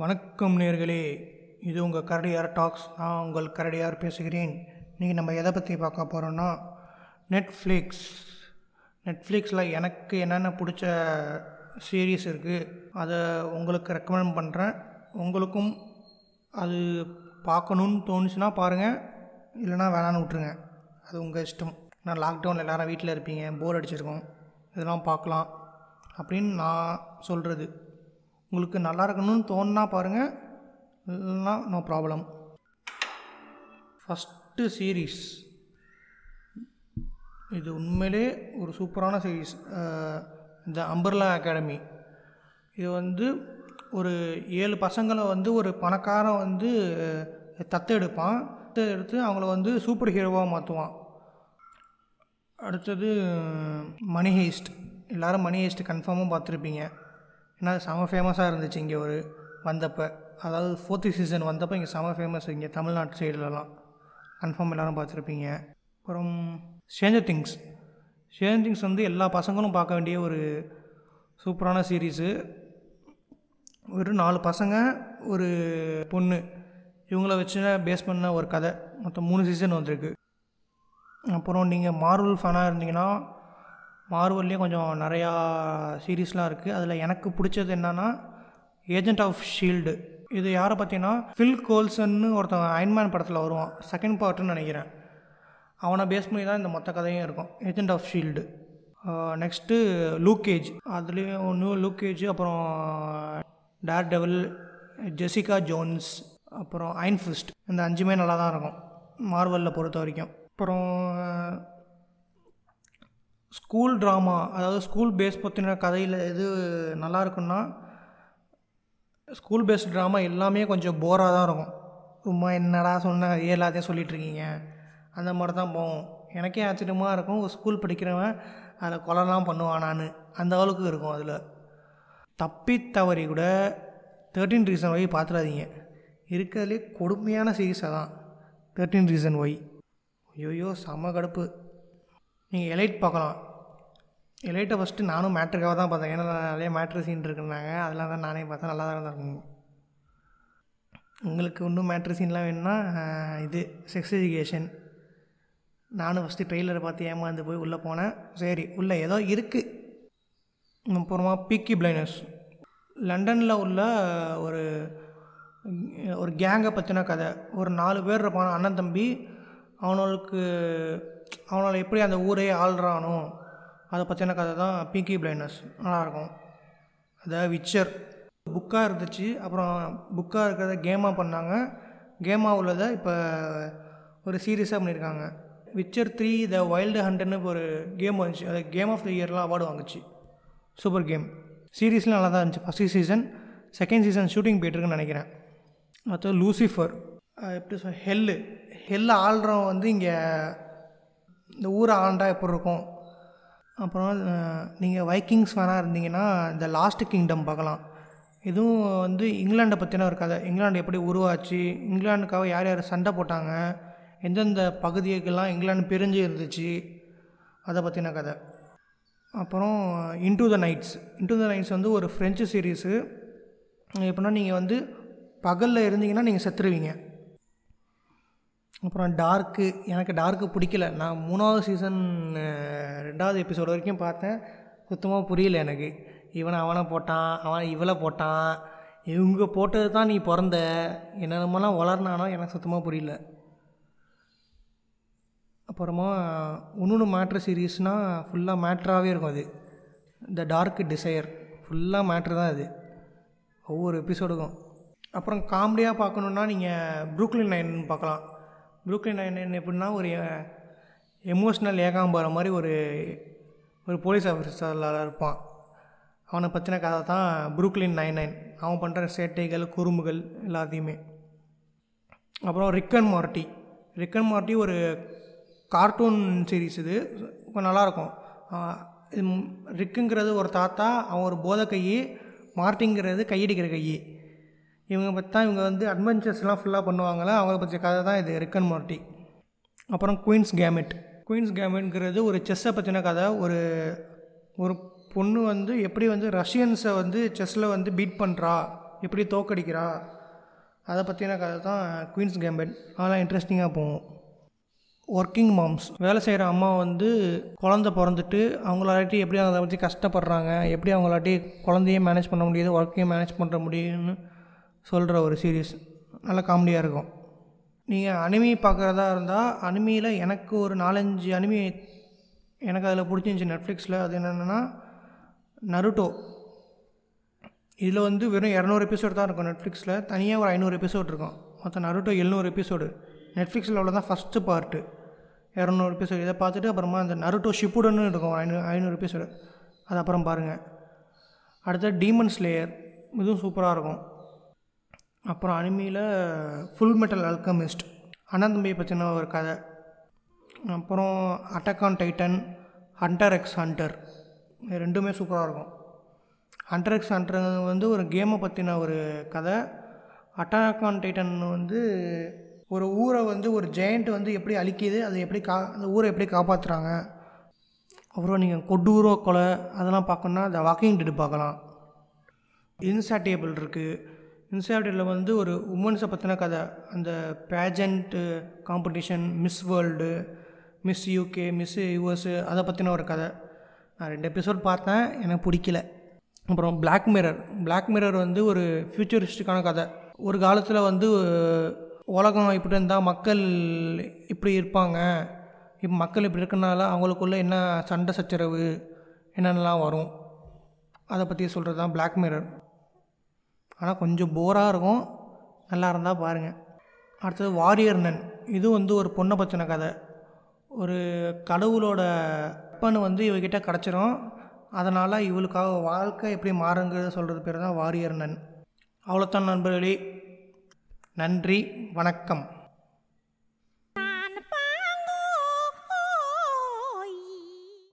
வணக்கம் நேர்களே. இது உங்கள் கரடியார் டாக்ஸ். நான் உங்கள் கரடியார் பேசுகிறேன். இன்றைக்கி நம்ம எதை பற்றி பார்க்க போகிறோன்னா நெட்ஃப்ளிக்ஸ் நெட்ஃப்ளிக்ஸில் எனக்கு என்னென்ன பிடிச்ச சீரீஸ் இருக்குது அதை உங்களுக்கு ரெக்கமெண்ட் பண்ணுறேன் உங்களுக்கும் அது பார்க்கணுன்னு தோணுச்சுன்னா பாருங்கள் இல்லைனா வேணான்னு விட்ருங்க அது உங்கள் இஷ்டம். நான் லாக்டவுனில் எல்லாரும் வீட்டில் இருப்பீங்க போர் அடிச்சிருக்கோம். இதெல்லாம் பார்க்கலாம். அப்படின்னு நான் சொல்கிறது உங்களுக்கு நல்லா இருக்கணும்னு தோணுனா பாருங்கள் இல்லைன்னா நோ ப்ராப்ளம் ஃபஸ்ட்டு சீரீஸ் இது உண்மையிலே ஒரு சூப்பரான சீரீஸ் இந்த அம்பர்லா அகாடமி இது வந்து ஒரு ஏழு பசங்களை வந்து ஒரு பணக்காரன் வந்து தத்து எடுப்பான். தத்து எடுத்து அவங்கள வந்து சூப்பர் ஹீரோவாக மாற்றுவான் அடுத்தது மணி ஹேஸ்ட். எல்லோரும் மணி ஹேஸ்ட் கன்ஃபார்மாக பார்த்துருப்பீங்க. ஏன்னா அது செம ஃபேமஸாக இருந்துச்சு இங்கே ஒரு வந்தப்போ. அதாவது ஃபோர்த்து சீசன் வந்தப்போ இங்கே செம ஃபேமஸ் இங்கே தமிழ்நாட்டு சைடுலலாம் கன்ஃபார்ம் எல்லோரும் பார்த்துருப்பீங்க. அப்புறம் சேஞ்சர் திங்ஸ் ஸ்டேஞ்சர் திங்ஸ் வந்து எல்லா பசங்களும் பார்க்க வேண்டிய ஒரு சூப்பரான சீரீஸு ஒரு நாலு பசங்க ஒரு பொண்ணு. இவங்கள வச்சு பேஸ் பண்ண ஒரு கதை. மொத்தம் மூணு சீசன் வந்திருக்கு. அப்புறம் நீங்கள் மார்வல் ஃபேனாக இருந்தீங்கன்னா மார்வல்லே கொஞ்சம் நிறையா சீரீஸ்லாம் இருக்குது அதில் எனக்கு பிடிச்சது என்னென்னா ஏஜென்ட் ஆஃப் ஷீல்டு இது யாரை பார்த்தீங்கன்னா ஃபில் கோல்சன்னு ஒருத்தன் அயன்மேன் படத்தில் வருவான். செகண்ட் பார்ட்டுன்னு நினைக்கிறேன். அவனை பேஸ் பண்ணி தான் இந்த மொத்த கதையும் இருக்கும். Agent of SHIELD next luggage அதுலேயும் ஒன்று லூக்கேஜ் அப்புறம் டேர் டெவல் ஜெசிகா ஜோன்ஸ் அப்புறம் அயன்ஃபிஸ்ட் இந்த அஞ்சுமே நல்லா தான் இருக்கும். மார்வலில் பொறுத்த வரைக்கும். அப்புறம் ஸ்கூல் ட்ராமா அதாவது ஸ்கூல் பேஸ் பற்றின கதையில் எது நல்லா இருக்குன்னா ஸ்கூல் பேஸ்ட் ட்ராமா எல்லாமே கொஞ்சம் போராக தான் இருக்கும். சும்மா என்னடா சொன்ன எல்லாத்தையும் சொல்லிகிட்ருக்கீங்க அந்த மாதிரி தான் போகும். எனக்கே ஆச்சரியமாக இருக்கும். ஒரு ஸ்கூல் படிக்கிறவன் அதில் கொலைலாம் பண்ணுவான் நான். அந்த அளவுக்கு இருக்கும் அதில். தப்பி தவறி கூட தேர்ட்டின் ரீசன் ஒய் பார்த்துடாதீங்க. இருக்கிறதுலே கொடுமையான சீரீஸாக தான். தேர்ட்டின் ரீசன் ஒய் ஐயோயோ செம கடுப்பு. நீங்கள் எலைட் பார்க்கலாம். எலைட்டை ஃபஸ்ட்டு நானும் மேட்ருக்காக தான் பார்த்தேன். ஏன்னா நிறைய மேட்ரு சீன் இருக்குன்னாங்க. அதெல்லாம் தான் நானே பார்த்தேன். நல்லா தான் இருக்கும் உங்களுக்கு இன்னும் மேட்ரு சீன்லாம் வேணும்னா இது செக்ஸ் எஜுகேஷன் நானும் ஃபஸ்ட்டு ட்ரெய்லரை பார்த்து ஏமாந்து போய் உள்ளே போனேன். சரி உள்ளே ஏதோ இருக்குது அப்புறமா பீக்கி பிளைனர்ஸ் லண்டனில் உள்ள ஒரு ஒரு கேங்கை பற்றின கதை. ஒரு நாலு பேர் இருப்பான் அண்ணன் தம்பி. அவனுக்கு அவனால் எப்படி அந்த ஊரே ஆள்றானோ அதை பற்றின கதை தான் பிங்கி பிளைண்டர்ஸ் நல்லாயிருக்கும். அதை விச்சர் புக்காக இருந்துச்சு. அப்புறம் புக்காக இருக்கிறத கேமாக பண்ணாங்க. கேமாக உள்ளதை இப்போ ஒரு சீரியஸாக பண்ணியிருக்காங்க. விச்சர் த்ரீ த வைல்டு ஹண்ட்னு இப்போ ஒரு கேம் வந்துச்சு. அது கேம் ஆஃப் த இயர்லாம் அவார்டு வாங்குச்சு. சூப்பர் கேம் சீரீஸ்லாம் நல்லா தான் இருந்துச்சு. First season second season shooting போயிட்டுருக்குன்னு நினைக்கிறேன். அடுத்தது லூசிஃபர் எப்படி சொல் ஹெல்லு ஹெல்லை ஆள்றவன் வந்து இங்கே இந்த ஊரை ஆண்டா எப்படி இருக்கும்? அப்புறம் நீங்கள் வைக்கிங்ஸ் வேணால் இருந்தீங்கன்னா இந்த லாஸ்ட் கிங்டம் பார்க்கலாம். இதுவும் வந்து இங்கிலாண்டை பற்றின ஒரு கதை. இங்கிலாண்டு எப்படி உருவாச்சு? இங்கிலாண்டுக்காக யார் யார் சண்டை போட்டாங்க? எந்தெந்த பகுதிகளுக்கெல்லாம் இங்கிலாந்து பிரிஞ்சு இருந்துச்சு? அதை பற்றின கதை. அப்புறம் into the nights into the nights வந்து ஒரு ஃப்ரெஞ்சு சீரீஸு எப்படின்னா நீங்கள் வந்து பகலில் இருந்தீங்கன்னா நீங்கள் செத்துருவீங்க. அப்புறம் டார்க்கு எனக்கு டார்க்கு பிடிக்கல. நான் மூணாவது சீசன் ரெண்டாவது எபிசோடு வரைக்கும் பார்த்தேன். சுத்தமாக புரியல எனக்கு. இவனை அவனை போட்டான் அவன் இவளை போட்டான். இவங்க போட்டது தான் நீ பிறந்த. என்னென்னமெல்லாம் வளர்னானோ எனக்கு சுத்தமாக புரியல. அப்புறமா இன்னொன்று மேட்ரு சீரீஸ்னால் ஃபுல்லாக மேட்ராகவே இருக்கும் அது. இந்த டார்க் டிசையர் ஃபுல்லாக மேட்ரு தான் அது. ஒவ்வொரு எபிசோடுக்கும் அப்புறம் காமெடியாக பார்க்கணுன்னா நீங்கள் ப்ரூக்லின் நைன் பார்க்கலாம். ப்ரூக்லின் நைன் எப்படின்னா ஒரு எமோஷ்னல் ஏகாம்பரம் மாதிரி ஒரு ஒரு போலீஸ் ஆஃபீஸரில் இருப்பான். அவனை பற்றின கதை தான் ப்ரூக்லின் நைன் நைன் அவன் பண்ணுற சேட்டைகள் குறும்புகள் எல்லாத்தையுமே. அப்புறம் ரிக்கன் மார்ட்டி ரிக்கன் மார்ட்டி ஒரு கார்ட்டூன் சீரீஸ் இது. நல்லாயிருக்கும். ரிக்குங்கிறது ஒரு தாத்தா அவன் ஒரு போதை கை மார்ட்டிங்கிறது கையடிக்கிற கை இவங்க பற்றி தான் இவங்க வந்து அட்வென்ச்சர்ஸ்லாம் ஃபுல்லாக பண்ணுவாங்களே? அவங்கள பற்றிய கதை தான் இது ரிக்கன் மார்ட்டி அப்புறம் குயின்ஸ் கேமெட் குயின்ஸ் கேமெட்ங்கிறது ஒரு செஸ்ஸை பற்றின கதை. ஒரு ஒரு பொண்ணு வந்து எப்படி வந்து ரஷ்யன்ஸை வந்து செஸ்ஸில் வந்து பீட் பண்ணுறா எப்படி தோக்கடிக்கிறா? அதை பற்றின கதை தான் குயின்ஸ் கேம்பெட் அதெல்லாம் இன்ட்ரெஸ்டிங்காக போகும். ஒர்க்கிங் மாம்ஸ் வேலை செய்கிற அம்மா வந்து குழந்த பிறந்துட்டு அவங்களாட்டி எப்படி அதை பற்றி கஷ்டப்படுறாங்க? எப்படி அவங்களாட்டி குழந்தையே மேனேஜ் பண்ண முடியுது? ஒர்க்கையும் மேனேஜ் பண்ண முடியும்னு சொல்கிற ஒரு சீரீஸ் நல்ல காமெடியாக இருக்கும். நீங்கள் அனிமி பார்க்குறதா இருந்தால் அனிமியில் எனக்கு ஒரு நாலஞ்சு அனிமி எனக்கு அதில் பிடிச்சிருந்துச்சி நெட்ஃப்ளிக்ஸில் அது என்னென்னா நருட்டோ இதில் வந்து வெறும் இரநூறு எபிசோடு தான் இருக்கும் நெட்ஃப்ளிக்ஸில் தனியாக ஒரு ஐநூறு எபிசோட் இருக்கும். மொத்தம் நருட்டோ எழுநூறு எபிசோடு நெட்ஃப்ளிக்ஸில் உள்ள தான் ஃபஸ்ட்டு பார்ட்டு இரநூறு எபிசோடு இதை பார்த்துட்டு அப்புறமா அந்த நருட்டோ ஷிப்புடன்னு இருக்கும். ஐநூறு ஐநூறு எபிசோடு அது அப்புறம் பாருங்கள் அடுத்த டீமன் ஸ்லேயர் இதுவும் சூப்பராக இருக்கும். அப்புறம் அனிமியில் ஃபுல் மெட்டல் அல்கமிஸ்ட் அண்ணன் தம்பியை பற்றின ஒரு கதை. அப்புறம் Attack on Titan Hunter X Hunter ரெண்டுமே சூப்பராக இருக்கும். ஹண்டர் எக்ஸ் ஹண்டர் வந்து ஒரு கேமை பற்றின ஒரு கதை. அட்டாக் ஆன் டைட்டன் வந்து ஒரு ஊரை வந்து ஒரு ஜெயண்ட் வந்து எப்படி அழிக்கிது அதை எப்படி கா அந்த ஊரை எப்படி காப்பாற்றுறாங்க அப்புறம் நீங்கள் கொடூர கொலை அதெல்லாம் பார்க்கணுன்னா த வாக்கிங் டெட் பார்க்கலாம். இன்சாட்டியபிள் இருக்குது இன்சாட்டியில் வந்து ஒரு உமன்ஸை பற்றின கதை. அந்த pageant competition Miss World Miss UK Miss US அதை பற்றின ஒரு கதை. நான் ரெண்டு எபிசோட் பார்த்தேன் எனக்கு பிடிக்கல. அப்புறம் பிளாக் மிரர் பிளாக் மிரர் வந்து ஒரு ஃப்யூச்சரிஸ்டிக்கான கதை. ஒரு காலத்தில் வந்து உலகம் இப்படி இருந்தால் மக்கள் இப்படி இருப்பாங்க. இப்போ மக்கள் இப்படி இருக்கனால அவங்களுக்குள்ள என்ன சண்டை சச்சரவு என்னென்னலாம் வரும்? அதை பற்றி சொல்கிறது தான் பிளாக் மிரர் ஆனால் கொஞ்சம் போராக இருக்கும். நல்லா இருந்தால் பாருங்கள் அடுத்தது வாரியர் நன் இது வந்து ஒரு பொண்ணை பற்றின கதை. ஒரு கடவுளோட அப்பன்னு வந்து இவகிட்ட கிடச்சிரும். அதனால் இவளுக்காக வாழ்க்கை எப்படி மாறுங்கிறத சொல்கிறது பேர் தான் வாரியர் நன் அவ்வளோத்தான் நண்பர்களே. நன்றி. வணக்கம்.